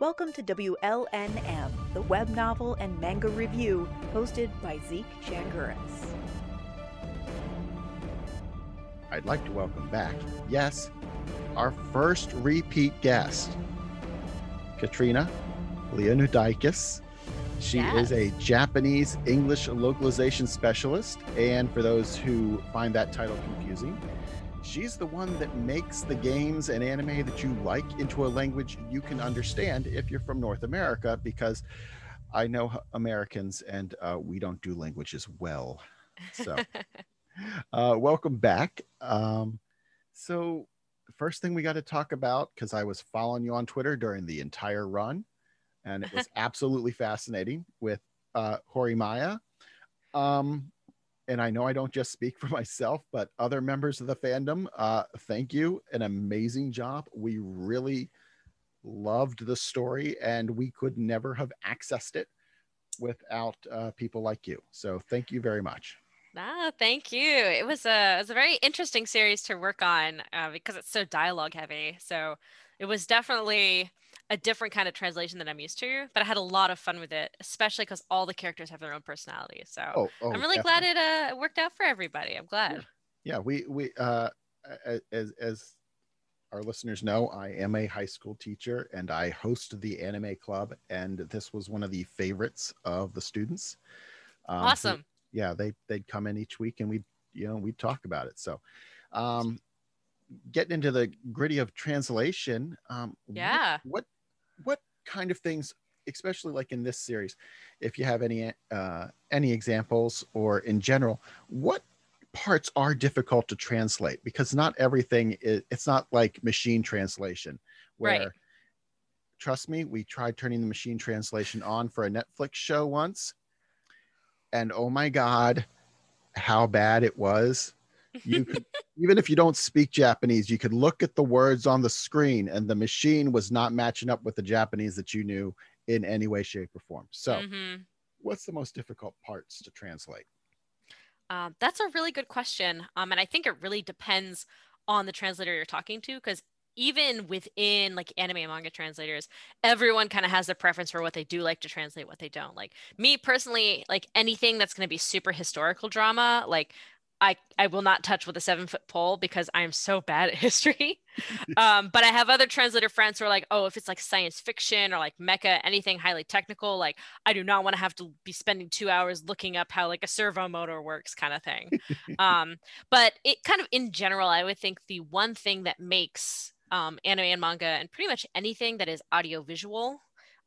Welcome to WLNM, the web novel and manga review, hosted by Zeke Changuris. I'd like to welcome back, yes, our first repeat guest, Katrina Leonidakis. She Yes. is a Japanese English localization specialist, and for those who find that title confusing, she's the one that makes the games and anime that you like into a language you can understand if you're from North America, because I know Americans and uh, we don't do languages well. So, uh, welcome back. Um, so, first thing we got to talk about, because I was following you on Twitter during the entire run, and it was absolutely fascinating with uh, Horimiya. Um, and I know I don't just speak for myself, but other members of the fandom, uh, thank you. An amazing job. We really loved the story, and we could never have accessed it without uh, people like you. So, thank you very much. Ah, thank you. It was a it was a very interesting series to work on uh, because it's so dialogue heavy. So it was definitely a different kind of translation than I'm used to, but I had a lot of fun with it, especially because all the characters have their own personality. So Oh, oh I'm really definitely. glad it uh, worked out for everybody. I'm glad. yeah we we uh as as our listeners know i am a high school teacher and i host the anime club and this was one of the favorites of the students Um, who- awesome. yeah they they'd come in each week and we you know we'd talk about it so um getting into the gritty of translation um Yeah. what what kind of things especially like in this series if you have any uh any examples or in general what parts are difficult to translate because not everything is it's not like machine translation where Right. trust me we tried turning the machine translation on for a netflix show once and oh my god how bad it was you could even if you don't speak japanese you could look at the words on the screen and the machine was not matching up with the japanese that you knew in any way shape or form so Mhm. what's the most difficult parts to translate Um, that's a really good question. Um, and I think it really depends on the translator you're talking to, because even within like anime and manga translators, everyone kind of has their preference for what they do like to translate, what they don't. Like me personally, like anything that's going to be super historical drama, like I, I will not touch with a seven foot pole because I'm so bad at history. um, but I have other translator friends who are like, oh, if it's like science fiction or like mecha, anything highly technical, like I do not want to have to be spending two hours looking up how like a servo motor works, kind of thing. um, but it kind of in general, I would think the one thing that makes um, anime and manga and pretty much anything that is audio visual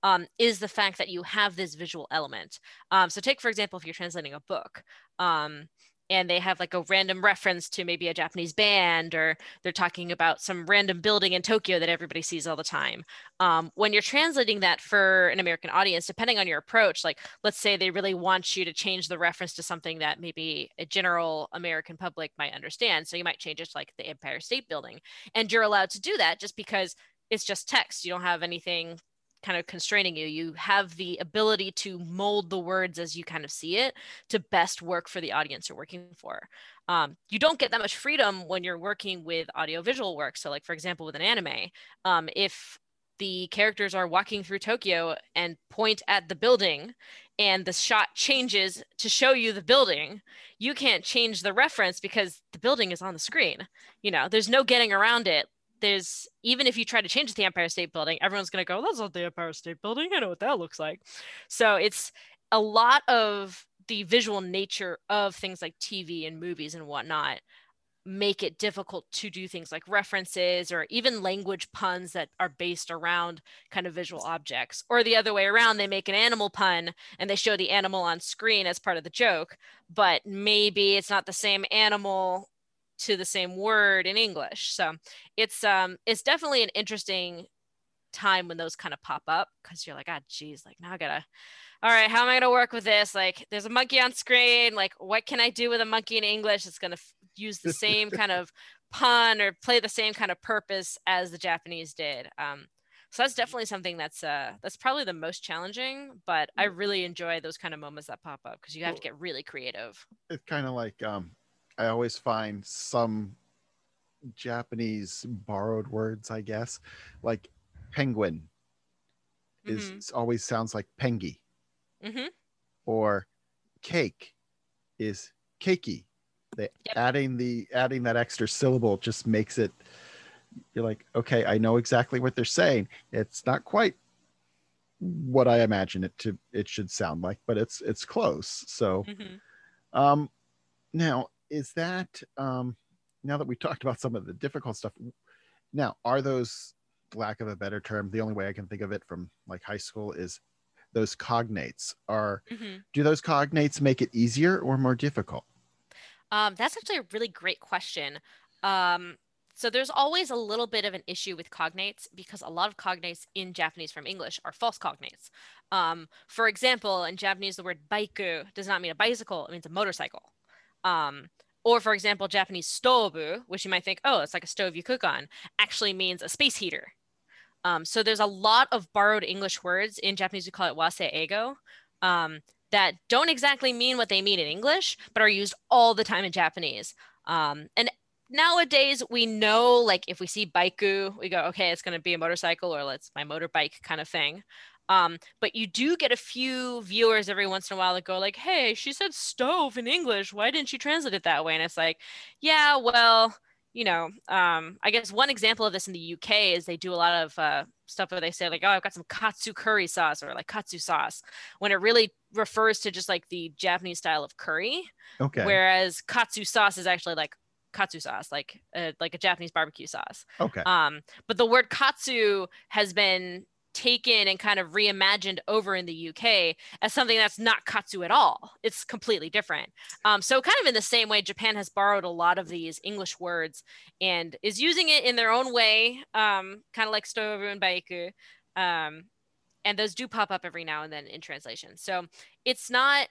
um, is the fact that you have this visual element. Um, so take for example, if you're translating a book. Um, and they have like a random reference to maybe a Japanese band, or they're talking about some random building in Tokyo that everybody sees all the time um, when you're translating that for an American audience, depending on your approach, like let's say they really want you to change the reference to something that maybe a general American public might understand. So you might change it to like the Empire State Building. And you're allowed to do that just because it's just text. You don't have anything kind of constraining you. You have the ability to mold the words as you kind of see it to best work for the audience you're working for. Um, you don't get that much freedom when you're working with audiovisual work. So, like for example, with an anime, um, if the characters are walking through Tokyo and point at the building and the shot changes to show you the building, you can't change the reference because the building is on the screen. You know, there's no getting around it. There's even if you try to change the Empire State Building, everyone's going to go, that's not the Empire State Building. I know what that looks like. So it's a lot of the visual nature of things like TV and movies and whatnot make it difficult to do things like references or even language puns that are based around kind of visual objects. Or the other way around, they make an animal pun and they show the animal on screen as part of the joke, but maybe it's not the same animal to the same word in English. So it's um it's definitely an interesting time when those kind of pop up because you're like, ah, geez, like now I gotta all right, how am I to work with this? Like, there's a monkey on screen. Like, what can I do with a monkey in English? It's going to f- use the same kind of pun or play the same kind of purpose as the Japanese did. Um, so that's definitely something that's uh, that's probably the most challenging. But I really enjoy those kind of moments that pop up because you have to get really creative. it's kind of like um i always find some japanese borrowed words i guess like penguin is Mhm. always sounds like pengi hmm or cake is cakey. They Yep. adding the adding that extra syllable just makes it you're like, okay, I know exactly what they're saying. It's not quite what I imagine it to it should sound like, but it's it's close. So hmm um now is that um now that we talked about some of the difficult stuff now are those lack of a better term the only way i can think of it from like high school is those cognates are hmm do those cognates make it easier or more difficult Um, that's actually a really great question. Um, so there's always a little bit of an issue with cognates because a lot of cognates in Japanese from English are false cognates. Um, for example, in Japanese, the word baiku does not mean a bicycle; it means a motorcycle. Um, or for example, Japanese stovu, which you might think, oh, it's like a stove you cook on, actually means a space heater. Um, so there's a lot of borrowed English words in Japanese. We call it wasei eigo. Um, that don't exactly mean what they mean in English, but are used all the time in Japanese. Um, and nowadays, we know like if we see baiku, we go, okay, it's going to be a motorcycle or let's my motorbike kind of thing. Um, but you do get a few viewers every once in a while that go like, hey, she said stove in English. Why didn't she translate it that way? And it's like, yeah, well, you know, um, I guess one example of this in the UK is they do a lot of uh, stuff where they say like, oh, I've got some katsu curry sauce or like katsu sauce, when it really refers to just like the Japanese style of curry, okay whereas katsu sauce is actually like katsu sauce, like a, like a Japanese barbecue sauce. okay Um, but the word katsu has been taken and kind of reimagined over in the UK as something that's not katsu at all. It's completely different. Um, so kind of in the same way, Japan has borrowed a lot of these English words and is using it in their own way, um, kind of like stovu and baiku. Um, and those do pop up every now and then in translation. So it's not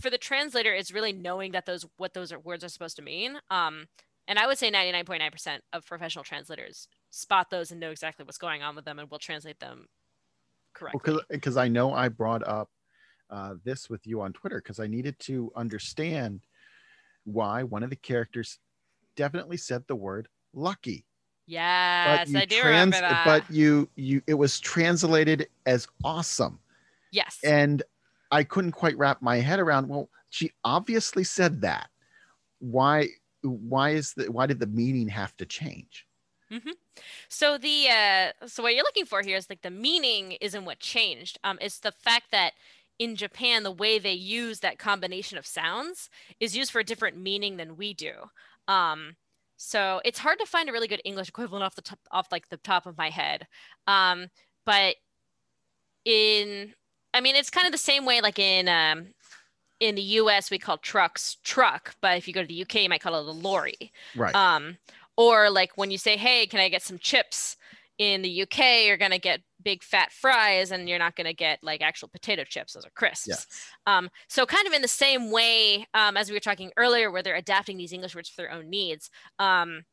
for the translator. It's really knowing that those what those words are supposed to mean. Um, and I would say 99.9% of professional translators spot those and know exactly what's going on with them and we'll translate them correctly. because i know i brought up uh, this with you on twitter because i needed to understand why one of the characters definitely said the word lucky yes, I do trans- remember that. but you you it was translated as awesome yes. and i couldn't quite wrap my head around well she obviously said that why why is the why did the meaning have to change So the uh, so what you're looking for here is like the meaning isn't what changed. Um, it's the fact that in Japan the way they use that combination of sounds is used for a different meaning than we do. Um, so it's hard to find a really good English equivalent off the top off like the top of my head. Um, but in I mean it's kind of the same way like in um, in the U.S. we call trucks truck, but if you go to the UK you might call it a lorry. right Um, or like when you say, "Hey, can I get some chips?" In the UK, you're gonna get big fat fries, and you're not gonna get like actual potato chips; those are crisps. Um, so kind of in the same way um, as we were talking earlier, where they're adapting these English words for their own needs. Um,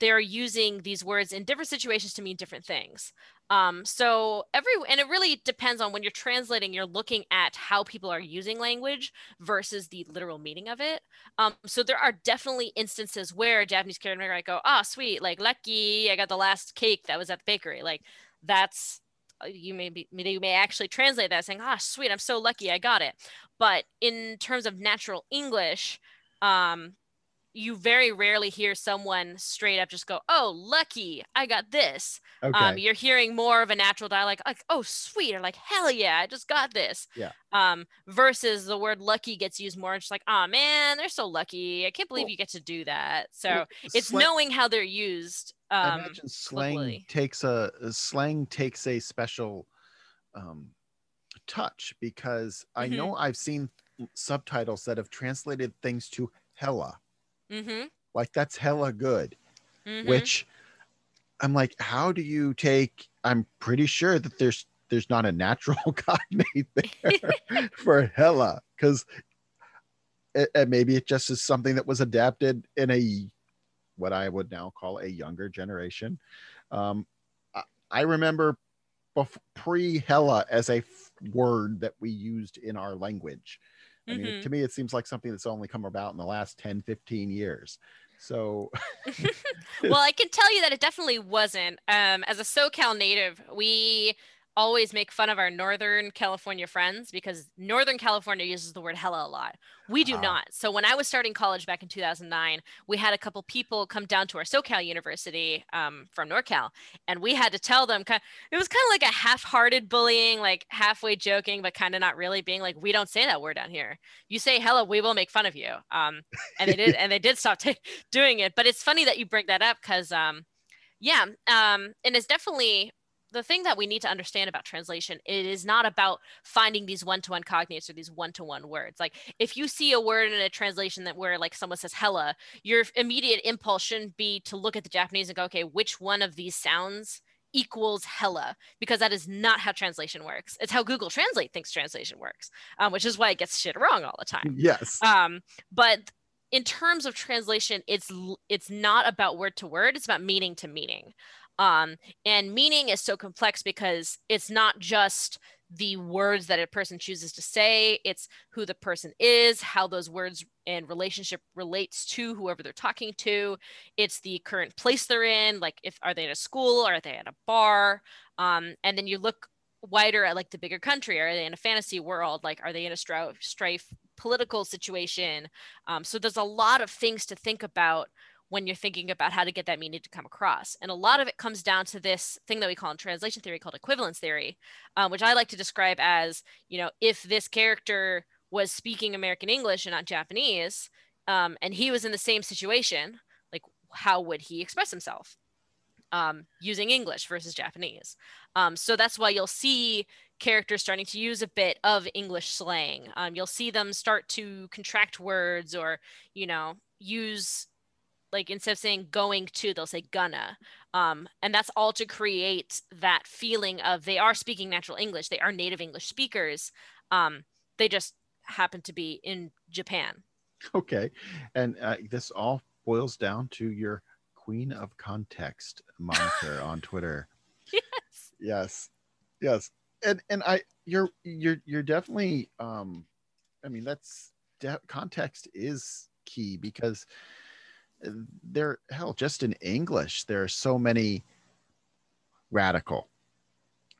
they're using these words in different situations to mean different things. Um, so every and it really depends on when you're translating, you're looking at how people are using language versus the literal meaning of it. Um, so there are definitely instances where Japanese character might go, "Oh, sweet, like lucky, I got the last cake that was at the bakery." Like that's uh, you may be you may actually translate that saying, "Ah, sweet, I'm so lucky, I got it." But in terms of natural English, um, you very rarely hear someone straight up just go, "Oh, lucky, I got this." okay Um, you're hearing more of a natural dialect, like "Oh, sweet," or like "Hell yeah, I just got this." Yeah. Um, versus the word "lucky" gets used more, just like, "Oh man, they're so lucky. I can't believe Well- you get to do that." So Well, it's slang- knowing how they're used. I Um, imagine slang locally. takes a slang takes a special um, touch because I Mhm. know I've seen subtitles that have translated things to hella mm-hmm, like that's hella good mhm. which I'm like how do you take I'm pretty sure that there's there's not a natural cognate there for hella because and maybe it just is something that was adapted in a what I would now call a younger generation. Um, I, I remember pre hella as a f- word that we used in our language. I mean, Mhm. to me, it seems like something that's only come about in the last 10, 15 years. So, well, I can tell you that it definitely wasn't. Um, as a SoCal native, we always make fun of our Northern California friends because Northern California uses the word hella a lot. We do Ah. not. So when I was starting college back in 2009, we had a couple people come down to our SoCal University um, from NorCal, and we had to tell them kind. It was kind of like a half-hearted bullying, like halfway joking, but kind of not really being like, "We don't say that word down here. You say hella, we will make fun of you." Um, and they did, and they did stop ta doing it. But it's funny that you bring that up because, um, yeah, um, and it's definitely the thing that we need to understand about translation it is not about finding these one-to-one cognates or these one-to-one words. Like if you see a word in a translation that where like someone says hella your immediate impulse shouldn't be to look at the japanese and go okay which one of these sounds equals hella? Because that is not how translation works. It's how google translate thinks translation works um, which is why it gets shit wrong all the time. Yes. um, but in terms of translation it's it's not about word to word it's about meaning to meaning um, and meaning is so complex because it's not just the words that a person chooses to say it's who the person is how those words and relationship relates to whoever they're talking to. It's the current place they're in like if are they at a school or are they at a bar? Um, and then you look wider at like the bigger country are they in a fantasy world? Like are they in a strife, strife political situation? Um, so there's a lot of things to think about when you're thinking about how to get that meaning to come across. And a lot of it comes down to this thing that we call in translation theory called equivalence theory, um, which I like to describe as, you know, if this character was speaking American English and not Japanese, um, and he was in the same situation, like how would he express himself? Um, using English versus Japanese. Um, so that's why you'll see characters starting to use a bit of English slang. Um, you'll see them start to contract words or, you know, use like instead of saying going to they'll say gonna um, and that's all to create that feeling of they are speaking natural english they are native english speakers um, they just happen to be in japan Okay. And uh, this all boils down to your Queen of Context moniker on Twitter. yes Yes. Yes. And and I you're you're you're definitely um I mean that's de- context is key because there hell just in English there are so many radical.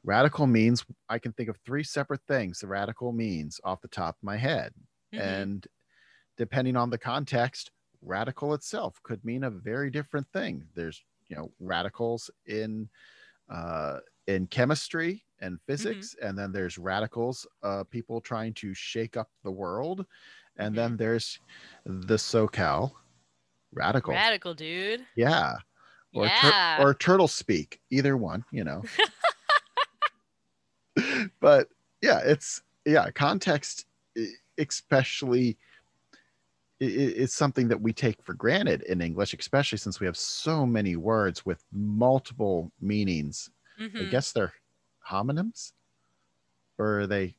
Radical means I can think of three separate things the radical means off the top of my head. Mhm. and depending on the context radical itself could mean a very different thing. There's you know radicals in uh, in chemistry and physics and then there's radicals uh, people trying to shake up the world. And then there's the socal radical. Radical dude. Yeah. Or, tur- or turtle speak either one you know. But yeah it's yeah context especially i- i- is something that we take for granted in english especially since we have so many words with multiple meanings. I Mhm. guess they're homonyms? Or are they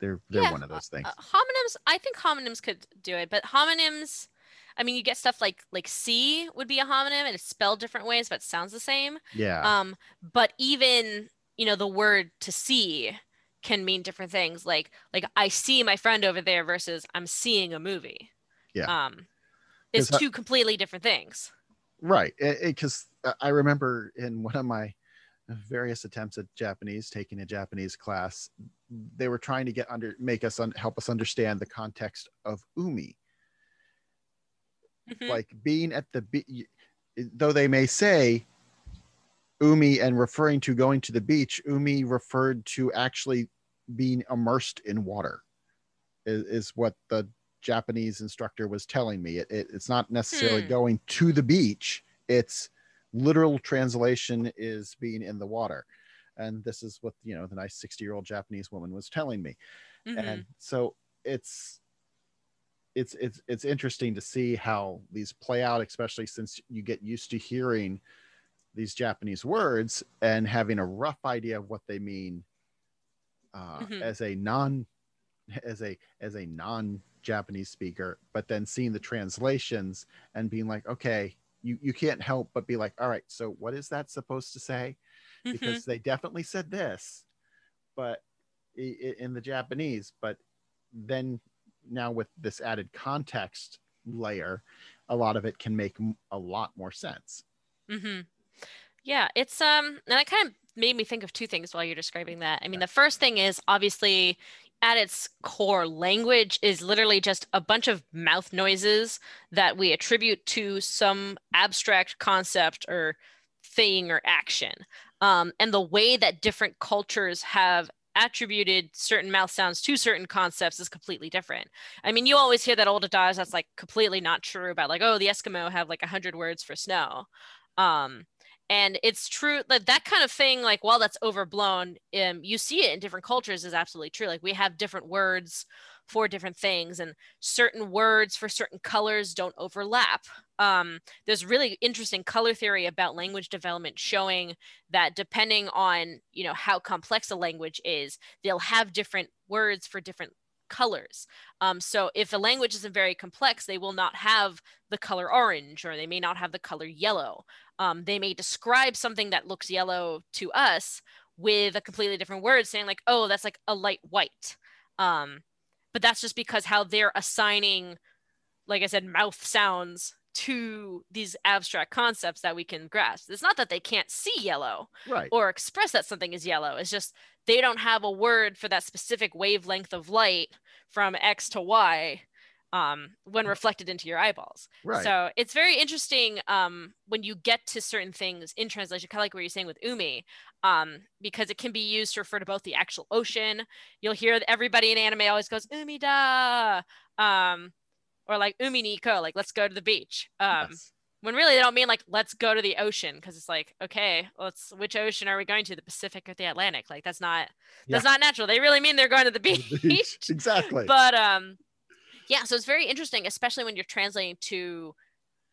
they're they're Yeah, one of those things. Uh, homonyms i think homonyms could do it but homonyms i mean you get stuff like like c would be a homonym and it's spelled different ways but sounds the same. Yeah. Um but even you know the word to see can mean different things like like i see my friend over there versus i'm seeing a movie. Yeah. um it's 'Cause I- two completely different things. Right. Because i remember in one of my various attempts at japanese taking a japanese class they were trying to get under make us un, help us understand the context of umi Mhm. like being at the beach though they may say umi and referring to going to the beach umi referred to actually being immersed in water is, is what the japanese instructor was telling me it, it- it's not necessarily Hmm. going to the beach it's literal translation is being in the water and this is what you know the nice 60 year old japanese woman was telling me Mhm. and so it's it's it's it's interesting to see how these play out especially since you get used to hearing these japanese words and having a rough idea of what they mean uh, Mhm. as a non as a as a non japanese speaker but then seeing the translations and being like okay you you can't help but be like all right so what is that supposed to say Mhm. because they definitely said this, but in the Japanese, but then now with this added context layer, a lot of it can make a lot more sense. hmm Yeah, it's um, and that kind of made me think of two things while you're describing that. I mean, the first thing is obviously at its core, language is literally just a bunch of mouth noises that we attribute to some abstract concept or thing or action. Um, and the way that different cultures have attributed certain mouth sounds to certain concepts is completely different. I mean, you always hear that old adage that's like completely not true about like, oh, the Eskimo have like a hundred words for snow. Um, and it's true that that kind of thing like while that's overblown um, you see it in different cultures is absolutely true like we have different words for different things and certain words for certain colors don't overlap um, there's really interesting color theory about language development showing that depending on you know how complex a language is they'll have different words for different colors. Um, so if a language isn't very complex, they will not have the color orange or they may not have the color yellow. Um, they may describe something that looks yellow to us with a completely different word, saying like, "Oh, that's like a light white." Um, but that's just because how they're assigning, like I said, mouth sounds to these abstract concepts that we can grasp. It's not that they can't see yellow right. or express that something is yellow. It's just they don't have a word for that specific wavelength of light from X to Y um, when reflected into your eyeballs. Right. So it's very interesting um, when you get to certain things in translation, kind of like what you're saying with Umi, um, because it can be used to refer to both the actual ocean. You'll hear everybody in anime always goes Umi da, um, or like Umi Niko, like let's go to the beach. Um, yes when really they don't mean like let's go to the ocean because it's like okay let's which ocean are we going to the pacific or the atlantic like that's not yeah. that's not natural they really mean they're going to the beach, the beach. exactly but um yeah so it's very interesting especially when you're translating to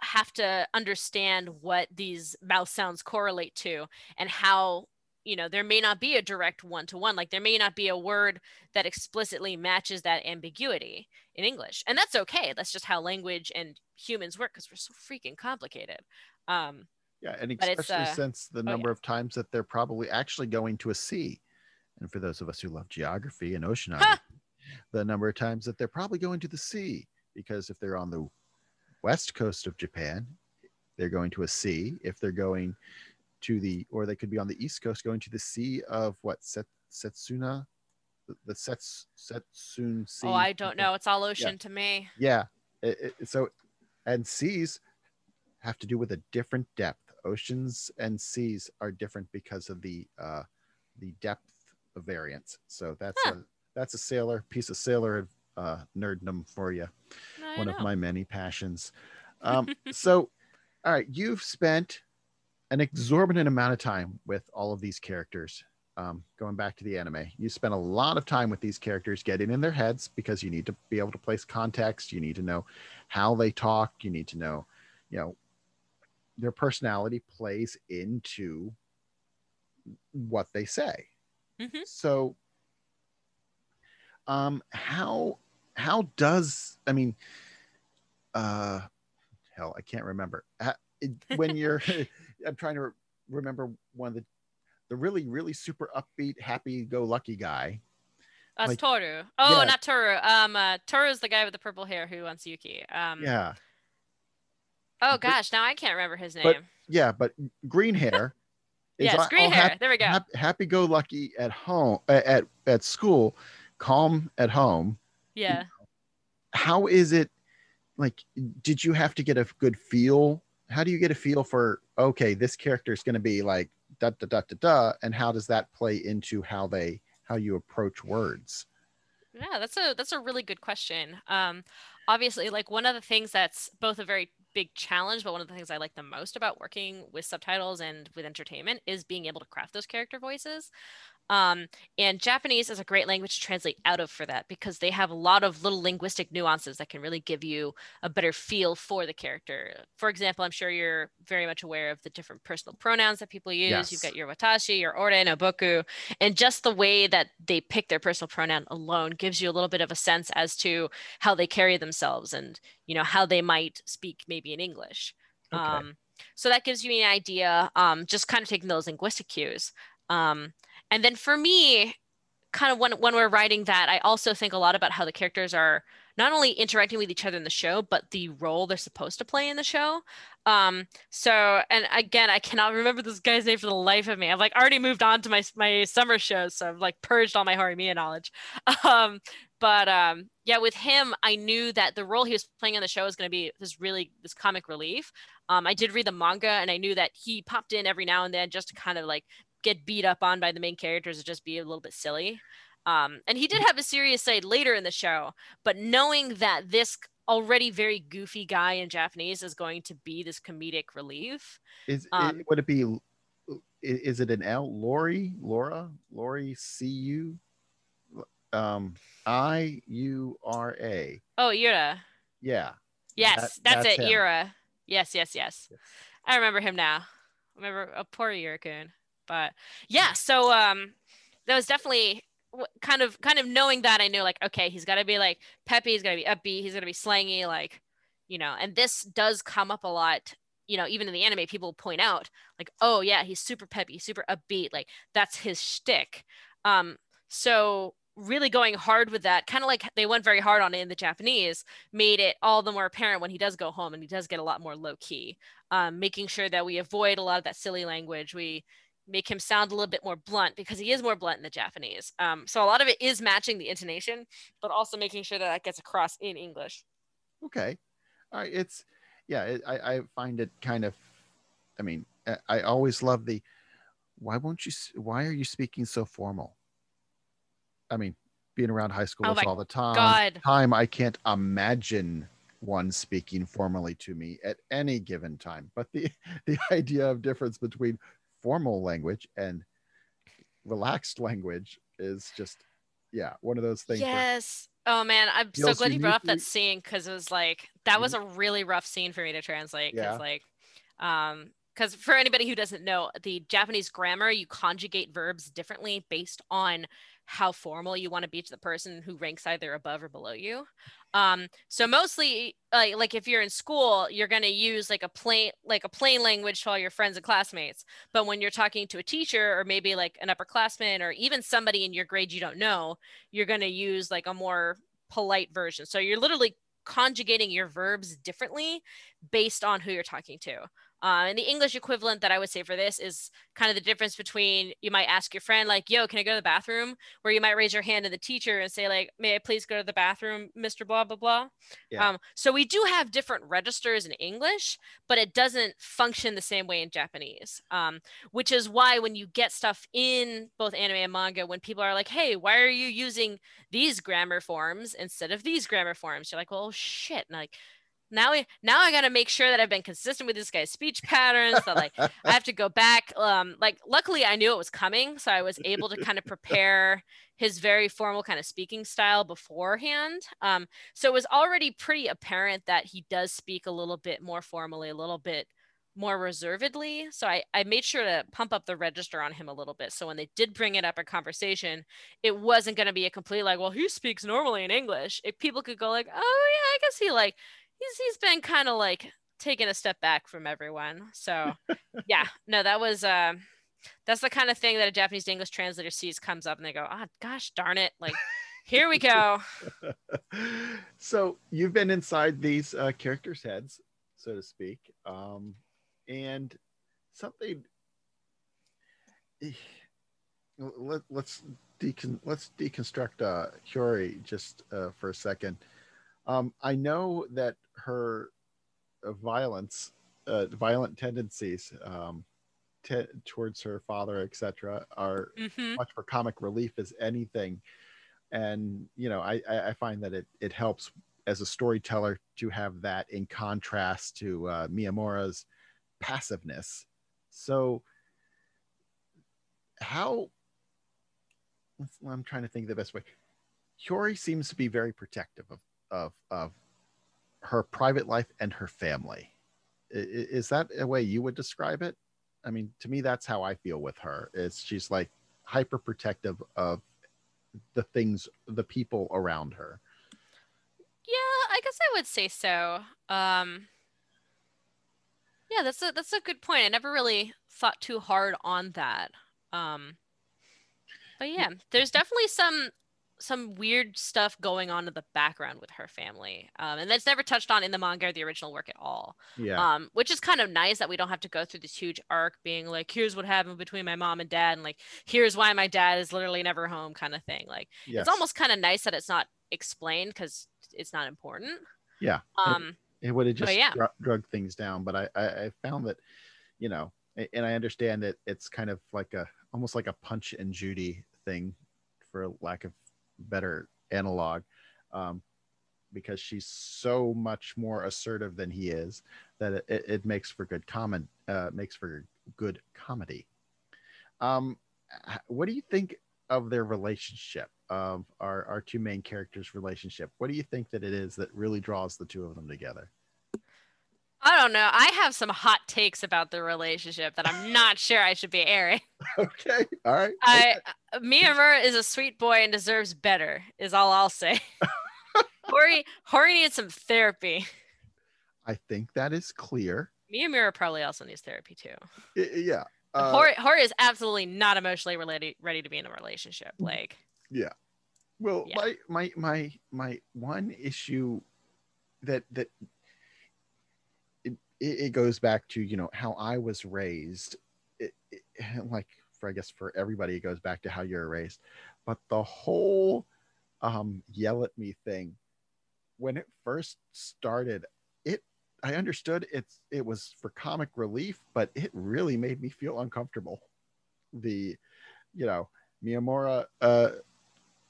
have to understand what these mouth sounds correlate to and how you know there may not be a direct one to one like there may not be a word that explicitly matches that ambiguity in english and that's okay that's just how language and humans work because we're so freaking complicated um yeah and especially uh, since the number oh, yeah. of times that they're probably actually going to a sea and for those of us who love geography and oceanography the number of times that they're probably going to the sea because if they're on the west coast of japan they're going to a sea if they're going to the, or they could be on the East Coast going to the Sea of what, Set, Setsuna? The, the Sets, Setsun Sea. Oh, I don't know. It's all ocean yeah. to me. Yeah. It, it, so, and seas have to do with a different depth. Oceans and seas are different because of the, uh, the depth of variance. So that's huh. a, that's a sailor piece of sailor uh, nerddom for you. One know. of my many passions. Um, so, all right, you've spent an exorbitant amount of time with all of these characters. Um, going back to the anime, you spend a lot of time with these characters, getting in their heads because you need to be able to place context. You need to know how they talk. You need to know, you know, their personality plays into what they say. Mm-hmm. So, um, how how does I mean, uh, hell, I can't remember. When you're I'm trying to remember one of the the really really super upbeat, happy go lucky guy. That's like, Toru. Oh, yeah. not Toru. Um, uh, Toru is the guy with the purple hair who wants Yuki. Um, yeah. Oh gosh, now I can't remember his name. But, yeah, but green hair. yes, green hair. Happy, there we go. Happy, happy go lucky at home at at school, calm at home. Yeah. How is it? Like, did you have to get a good feel how do you get a feel for okay this character is going to be like da da da da da and how does that play into how they how you approach words? Yeah that's a that's a really good question. Um obviously like one of the things that's both a very big challenge but one of the things i like the most about working with subtitles and with entertainment is being able to craft those character voices um, and Japanese is a great language to translate out of for that because they have a lot of little linguistic nuances that can really give you a better feel for the character. For example, I'm sure you're very much aware of the different personal pronouns that people use. Yes. You've got your watashi, your ore, no boku, and just the way that they pick their personal pronoun alone gives you a little bit of a sense as to how they carry themselves and you know how they might speak maybe in English. Okay. Um, so that gives you an idea, um, just kind of taking those linguistic cues. Um, and then for me, kind of when when we're writing that, I also think a lot about how the characters are not only interacting with each other in the show, but the role they're supposed to play in the show. Um, so, and again, I cannot remember this guy's name for the life of me. I've like already moved on to my my summer shows, so I've like purged all my Horimiya knowledge. Um, but um, yeah, with him, I knew that the role he was playing in the show was going to be this really this comic relief. Um, I did read the manga, and I knew that he popped in every now and then just to kind of like get beat up on by the main characters and just be a little bit silly. Um, and he did have a serious side later in the show, but knowing that this already very goofy guy in Japanese is going to be this comedic relief. Is um, it, would it be? Is it an L? Lori, Laura, Lori, C U, um, I U R A. Oh, Iura. Yeah. Yes, that, that's, that's, it, him. Iura. Yes, yes, yes, yes. I remember him now. I remember a poor Yurikun. But yeah, so um, that was definitely kind of kind of knowing that I knew like okay he's got to be like peppy he's got to be upbeat he's going to be slangy like you know and this does come up a lot you know even in the anime people point out like oh yeah he's super peppy super upbeat like that's his shtick. Um so really going hard with that kind of like they went very hard on it in the Japanese made it all the more apparent when he does go home and he does get a lot more low key um, making sure that we avoid a lot of that silly language we make him sound a little bit more blunt because he is more blunt in the Japanese. Um, so a lot of it is matching the intonation, but also making sure that that gets across in English. Okay, all right. It's yeah. It, I I find it kind of. I mean, I always love the. Why won't you? Why are you speaking so formal? I mean, being around high schoolers oh all the time. God. Time I can't imagine one speaking formally to me at any given time. But the the idea of difference between formal language and relaxed language is just yeah one of those things yes oh man i'm so glad you brought up that scene because it was like that was a really rough scene for me to translate because yeah. like um because for anybody who doesn't know the japanese grammar you conjugate verbs differently based on how formal you want to be to the person who ranks either above or below you. Um, so mostly like, like if you're in school, you're to use like a plain, like a plain language to all your friends and classmates. But when you're talking to a teacher or maybe like an upperclassman or even somebody in your grade you don't know, you're to use like a more polite version. So you're literally conjugating your verbs differently based on who you're talking to. Uh, and the English equivalent that I would say for this is kind of the difference between you might ask your friend, like, yo, can I go to the bathroom? Where you might raise your hand to the teacher and say, like, may I please go to the bathroom, Mr. Blah, blah, blah. Yeah. Um, so we do have different registers in English, but it doesn't function the same way in Japanese, um, which is why when you get stuff in both anime and manga, when people are like, hey, why are you using these grammar forms instead of these grammar forms? You're like, well, shit. And like, now we now I gotta make sure that I've been consistent with this guy's speech patterns. That like I have to go back. Um, like luckily I knew it was coming, so I was able to kind of prepare his very formal kind of speaking style beforehand. Um, so it was already pretty apparent that he does speak a little bit more formally, a little bit more reservedly. So I, I made sure to pump up the register on him a little bit. So when they did bring it up in conversation, it wasn't going to be a complete like, well, he speaks normally in English. If people could go like, oh yeah, I guess he like he's he's been kind of like taking a step back from everyone. So yeah, no, that was uh, that's the kind of thing that a Japanese English translator sees comes up and they go, ah, oh, gosh darn it, like here we go. so you've been inside these uh, characters' heads, so to speak, um, and something. Let, let's decon- let's deconstruct uh, Hiyori just uh, for a second. Um, I know that her violence, uh, violent tendencies um, t- towards her father, etc., are mm-hmm. much for comic relief as anything. And you know, I, I find that it it helps as a storyteller to have that in contrast to uh, Miyamura's passiveness. So, how? I'm trying to think the best way. Hiyori seems to be very protective of of of her private life and her family. Is that a way you would describe it? I mean, to me, that's how I feel with her. Is she's like hyper protective of the things, the people around her. Yeah, I guess I would say so. Um, yeah, that's a that's a good point. I never really thought too hard on that. Um, but yeah, there's definitely some some weird stuff going on in the background with her family, um, and that's never touched on in the manga or the original work at all. Yeah. Um, which is kind of nice that we don't have to go through this huge arc, being like, "Here's what happened between my mom and dad," and like, "Here's why my dad is literally never home," kind of thing. Like, yes. it's almost kind of nice that it's not explained because it's not important. Yeah. Um, it would have just yeah. dru- drug things down but I, I i found that you know and i understand that it's kind of like a almost like a punch and judy thing for lack of better analog um because she's so much more assertive than he is that it, it, makes for good comment uh makes for good comedy. Um what do you think of their relationship of our our two main characters relationship? What do you think that it is that really draws the two of them together I don't know. I have some hot takes about the relationship that I'm not sure I should be airing. okay all right I uh, Miyamura is a sweet boy and deserves better. Is all I'll say. Hori Hori needs some therapy. I think that is clear Miyamura probably also needs therapy too. I- yeah uh, Hori, Hori is absolutely not emotionally related, ready to be in a relationship. Mm. Like, well yeah. my my my my one issue that that it, it goes back to you know how i was raised. It, it, like for i guess for everybody it goes back to how you're raised. But the whole um yell at me thing when it first started it i understood it's it was for comic relief but it really made me feel uncomfortable. The you know miyamura uh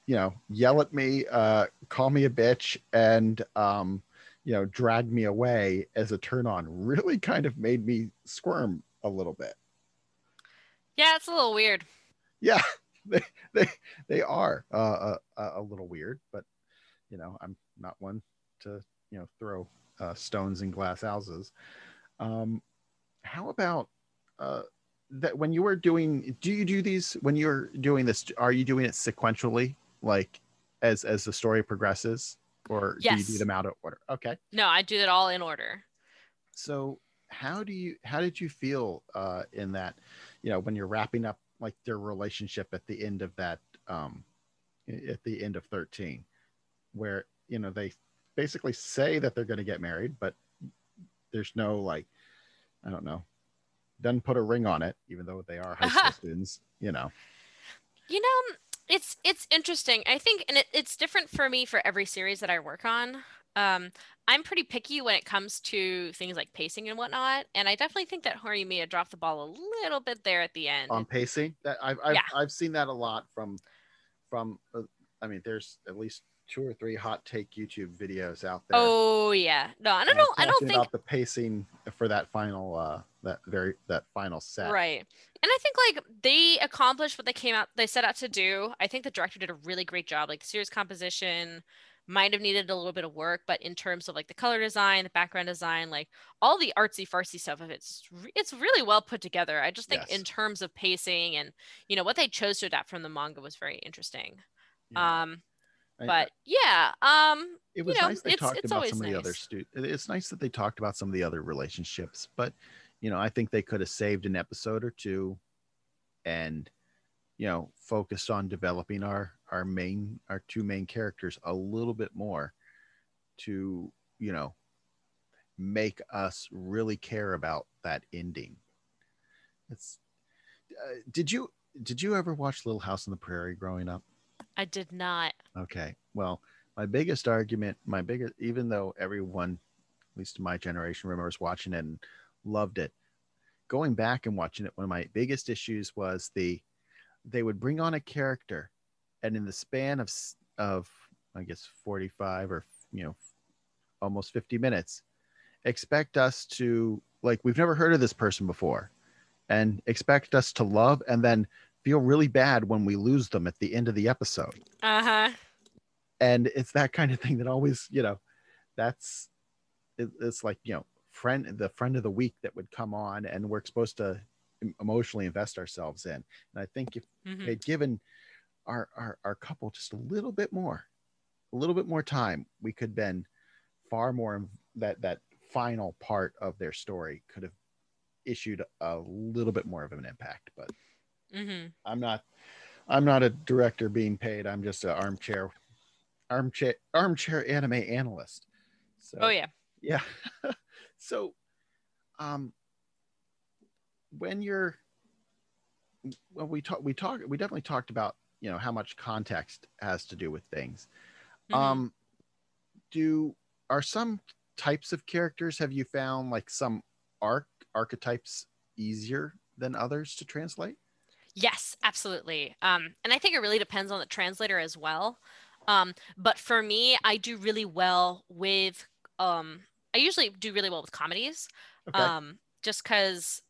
you know yell at me uh call me a bitch and um you know drag me away as a turn on really kind of made me squirm a little bit. Yeah, it's a little weird. yeah they they, they are uh, a, a little weird but you know i'm not one to you know throw uh, stones in glass houses. Um how about uh that when you were doing do you do these when you're doing this are you doing it sequentially like as as the story progresses or do you do them out of order? Okay. No, I do it all in order. so how do you how did you feel uh in that you know when you're wrapping up like their relationship at the end of that um at the end of 13 where you know they basically say that they're going to get married but there's no like i don't know doesn't put a ring on it even though they are high school students you know? You know, it's it's interesting. I think, and it, it's different for me for every series that I work on. Um, I'm pretty picky when it comes to things like pacing and whatnot, and I definitely think that Horimiya dropped the ball a little bit there at the end. on pacing that i've I've, Yeah. I've seen that a lot from from uh, i mean there's at least two or three hot take youtube videos out there oh yeah, no, I don't, know I don't think about the pacing for that final uh that very that final set Right. And I think like they accomplished what they came out they set out to do. I think the director did a really great job. Like the series composition might have needed a little bit of work, but in terms of like the color design, the background design, like all the artsy fartsy stuff of it's it's really well put together. I just think Yes. in terms of pacing and you know what they chose to adapt from the manga was very interesting. Yeah. Um but yeah, um it was know, nice they it's- talked it's about always some of the other nice. stu- it's nice that they talked about some of the other relationships but you know i think they could have saved an episode or two and you know focused on developing our our main our two main characters a little bit more to you know make us really care about that ending it's uh, did you did you ever watch little house on the prairie growing up I did not. Okay. Well, my biggest argument, my biggest, even though everyone, at least in my generation, remembers watching it and loved it, going back and watching it, one of my biggest issues was the, they would bring on a character, and in the span of of I guess forty five or you know, almost fifty minutes, expect us to like we've never heard of this person before, and expect us to love and then feel really bad when we lose them at the end of the episode Uh-huh. and it's that kind of thing that always you know that's it, it's like you know friend the friend of the week that would come on and we're supposed to emotionally invest ourselves in and i think if Mhm. they'd given our, our our couple just a little bit more a little bit more time we could been far more that that final part of their story could have issued a little bit more of an impact but mm-hmm. I'm not I'm not a director being paid. I'm just an armchair, armchair, armchair anime analyst. So, Oh yeah. yeah. so, um, when you're, well, we talk, we talk, we definitely talked about, you know, how much context has to do with things. Mhm. Um, do are some types of characters have you found like some arc archetypes easier than others to translate? Yes, absolutely. Um, and I think it really depends on the translator as well. Um, but for me, I do really well with, um, I usually do really well with comedies. Okay. Um, just because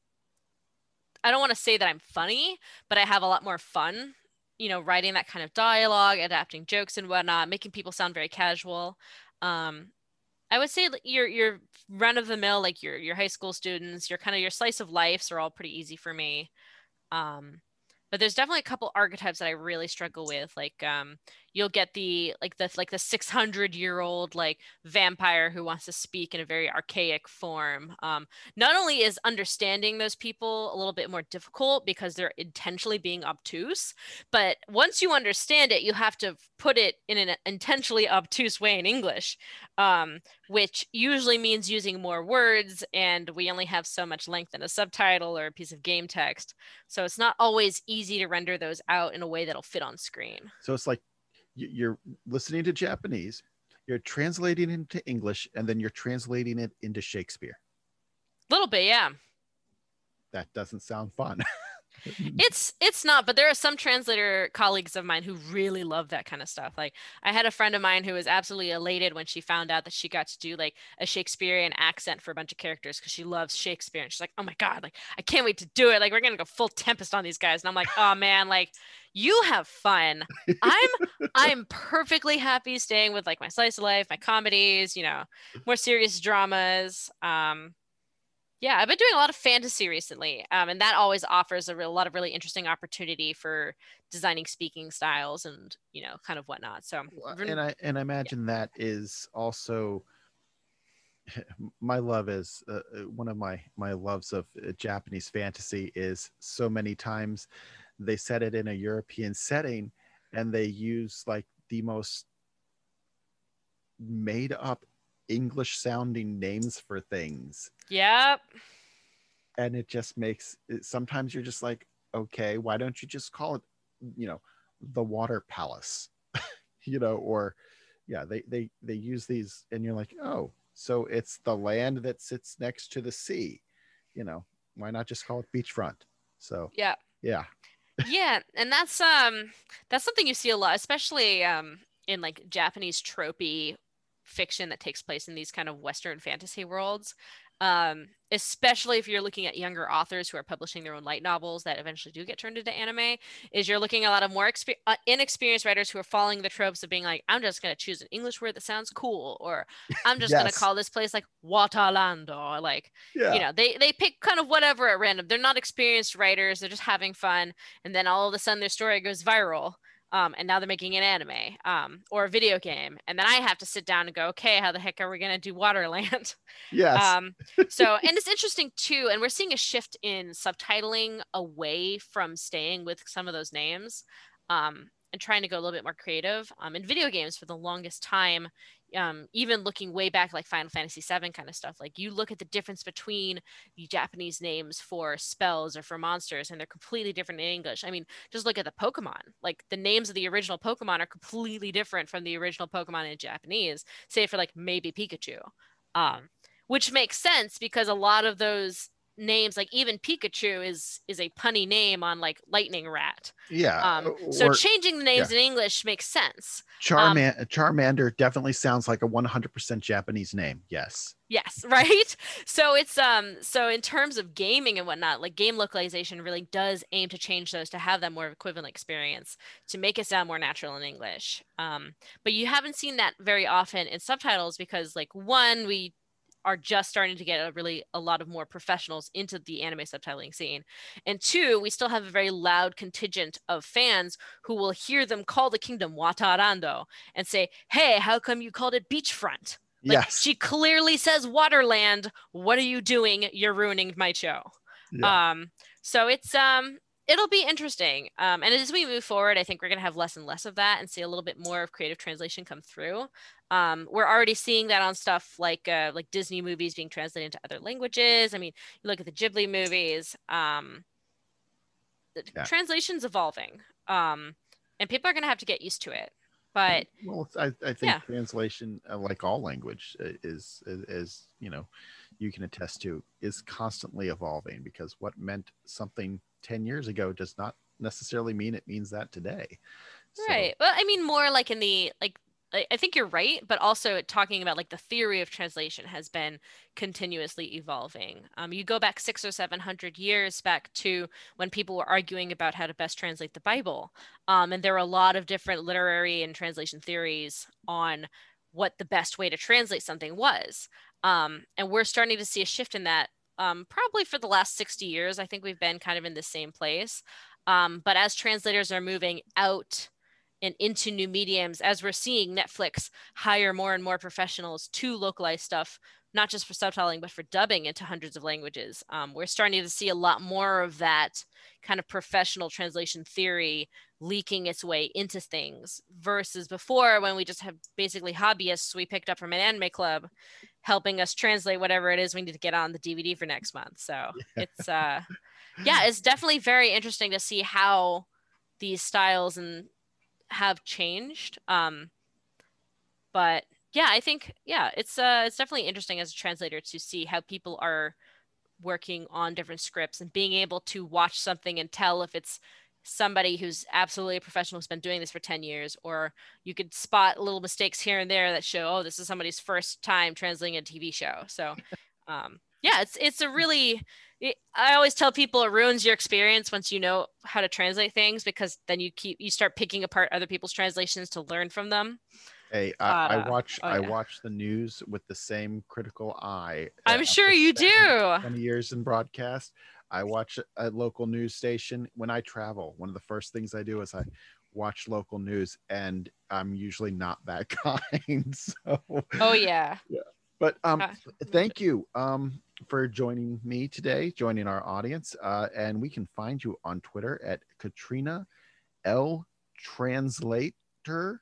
I don't want to say that I'm funny, but I have a lot more fun, you know, writing that kind of dialogue, adapting jokes and whatnot, making people sound very casual. Um, I would say your your run of the mill, like your your high school students, your kind of your slice of lives are all pretty easy for me. Um, but there's definitely a couple archetypes that I really struggle with. Like um, you'll get the like the like the 600 year old like vampire who wants to speak in a very archaic form. Um, not only is understanding those people a little bit more difficult because they're intentionally being obtuse, but once you understand it, you have to put it in an intentionally obtuse way in English, um, which usually means using more words, and we only have so much length in a subtitle or a piece of game text. So it's not always easy to render those out in a way that'll fit on screen. So it's like you're listening to Japanese, you're translating into English, and then you're translating it into Shakespeare. A little bit, yeah. That doesn't sound fun. It's it's not, but there are some translator colleagues of mine who really love that kind of stuff. Like I had a friend of mine who was absolutely elated when she found out that she got to do like a Shakespearean accent for a bunch of characters because she loves Shakespeare. And she's like, "Oh my god, like I can't wait to do it. Like we're gonna go full Tempest on these guys." And I'm like, "Oh man, like you have fun. I'm I'm perfectly happy staying with like my slice of life, my comedies, you know, more serious dramas. Um, yeah, I've been doing a lot of fantasy recently, um, and that always offers a, real, lot of really interesting opportunity for designing speaking styles and you know, kind of whatnot. So, and I and I imagine that is also my love is uh, uh, one of my my loves of uh, Japanese fantasy is so many times they set it in a European setting and they use like the most made up English sounding names for things. Yep, and it just makes it, sometimes you're just like okay why don't you just call it you know the water palace? You know or yeah they they they use these and you're like oh so it's the land that sits next to the sea. You know why not just call it beachfront? So yeah. yeah. Yeah and that's um that's something you see a lot especially um in like japanese tropey fiction that takes place in these kind of western fantasy worlds um especially if you're looking at younger authors who are publishing their own light novels that eventually do get turned into anime is you're looking at a lot of more expe- uh, inexperienced writers who are following the tropes of being like i'm just going to choose an english word that sounds cool or i'm just going to call this place like waterland or like yeah. you know they they pick kind of whatever at random. They're not experienced writers they're just having fun and then all of a sudden their story goes viral um, and now they're making an anime um, or a video game. And then i have to sit down and go okay how the heck are we going to do waterland? Yes. Um, so and it's interesting too and we're seeing a shift in subtitling away from staying with some of those names um, and trying to go a little bit more creative um, in video games for the longest time um, even looking way back like final fantasy 7 kind of stuff like you look at the difference between the japanese names for spells or for monsters and they're completely different in english. I mean just look at the pokemon like the names of the original pokemon are completely different from the original pokemon in japanese say for like maybe pikachu um, which makes sense because a lot of those names like even pikachu is is a punny name on like lightning rat. Yeah um so or changing the names in english makes sense. Charman- charmander definitely sounds like a 100% japanese name yes. Yes right? So it's um so in terms of gaming and whatnot like game localization really does aim to change those to have that more equivalent experience to make it sound more natural in english. Um but you haven't seen that very often in subtitles because like one we are just starting to get a really a lot of more professionals into the anime subtitling scene and two we still have a very loud contingent of fans who will hear them call the kingdom watarando and say hey how come you called it beachfront like yes she clearly says Waterland. What are you doing? You're ruining my show. Yeah. Um, so it's um it'll be interesting. Um, and as we move forward, I think we're going to have less and less of that and see a little bit more of creative translation come through. Um, we're already seeing that on stuff like uh, like Disney movies being translated into other languages. I mean, you look at the Ghibli movies. Um, yeah. translation's evolving, um, and people are going to have to get used to it. But well, I, I think yeah. translation, uh, like all language, uh, is, is is you know, you can attest to, is constantly evolving because what meant something 10 years ago does not necessarily mean it means that today. So. Right. Well, I mean, more like in the like I think you're right, but also talking about like the theory of translation has been continuously evolving. Um, you go back six or seven hundred years back to when people were arguing about how to best translate the Bible, um, and there were a lot of different literary and translation theories on what the best way to translate something was. Um, and we're starting to see a shift in that um, probably for the last 60 years. I think we've been kind of in the same place. Um, but as translators are moving out and into new mediums, as we're seeing Netflix hire more and more professionals to localize stuff, not just for subtitling, but for dubbing into hundreds of languages, um, we're starting to see a lot more of that kind of professional translation theory leaking its way into things versus before when we just have basically hobbyists we picked up from an anime club helping us translate whatever it is we need to get on the DVD for next month. So yeah. it's uh yeah, it's definitely very interesting to see how these styles and have changed. Um but yeah, I think yeah, it's uh it's definitely interesting as a translator to see how people are working on different scripts and being able to watch something and tell if it's somebody who's absolutely a professional who's been doing this for 10 years or you could spot little mistakes here and there that show oh this is somebody's first time translating a tv show so um, yeah it's it's a really i always tell people it ruins your experience once you know how to translate things because then you keep you start picking apart other people's translations to learn from them Hey, I, uh, I watch oh, yeah. I watch the news with the same critical eye. I'm sure you do. Twenty years in broadcast, I watch a local news station when I travel. One of the first things I do is I watch local news, and I'm usually not that kind. So, oh yeah, yeah. But um, uh, thank you um for joining me today, joining our audience, uh, and we can find you on Twitter at Katrina L Translator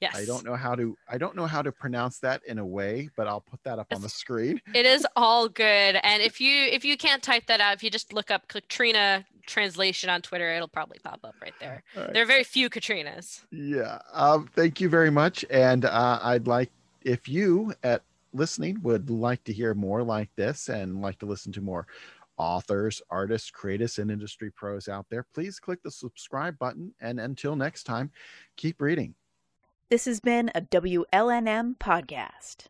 Yes. I don't know how to I don't know how to pronounce that in a way, but I'll put that up on the screen. It is all good. And if you if you can't type that out, if you just look up Katrina translation on Twitter, it'll probably pop up right there. Right. There are very few Katrinas. Yeah. Um, thank you very much. And uh, I'd like if you at listening would like to hear more like this and like to listen to more authors, artists, creatives, and industry pros out there, please click the subscribe button. And until next time, keep reading. This has been a WLNM podcast.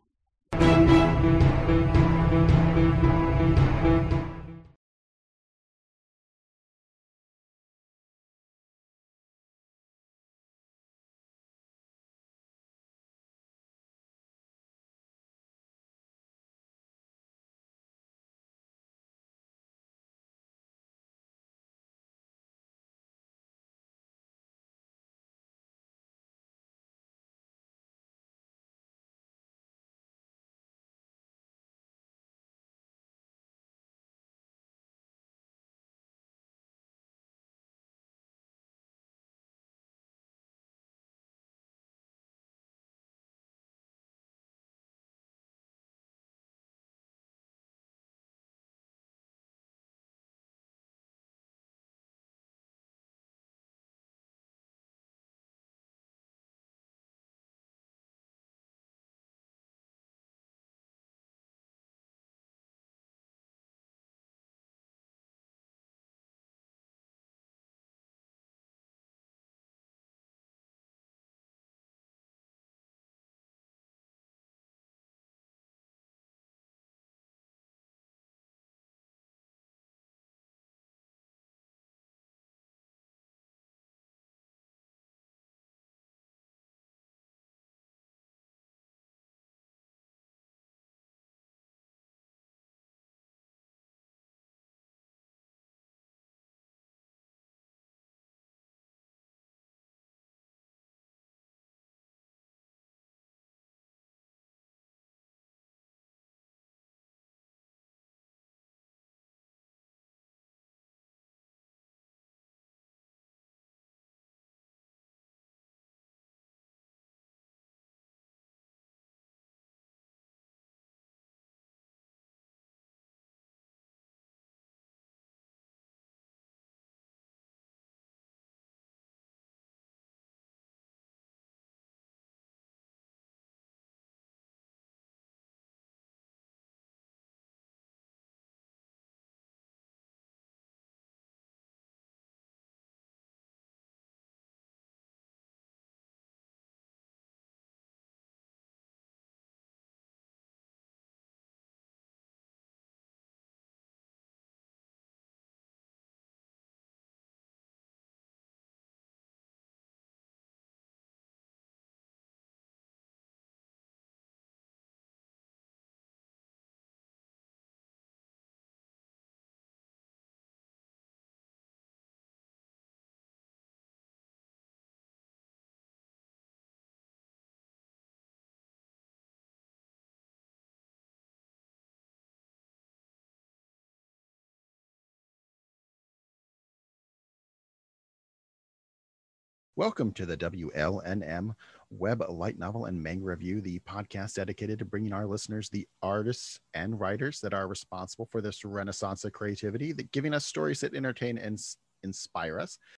Welcome to the WLNM Web Light Novel and Manga Review, the podcast dedicated to bringing our listeners the artists and writers that are responsible for this renaissance of creativity, that giving us stories that entertain and inspire us.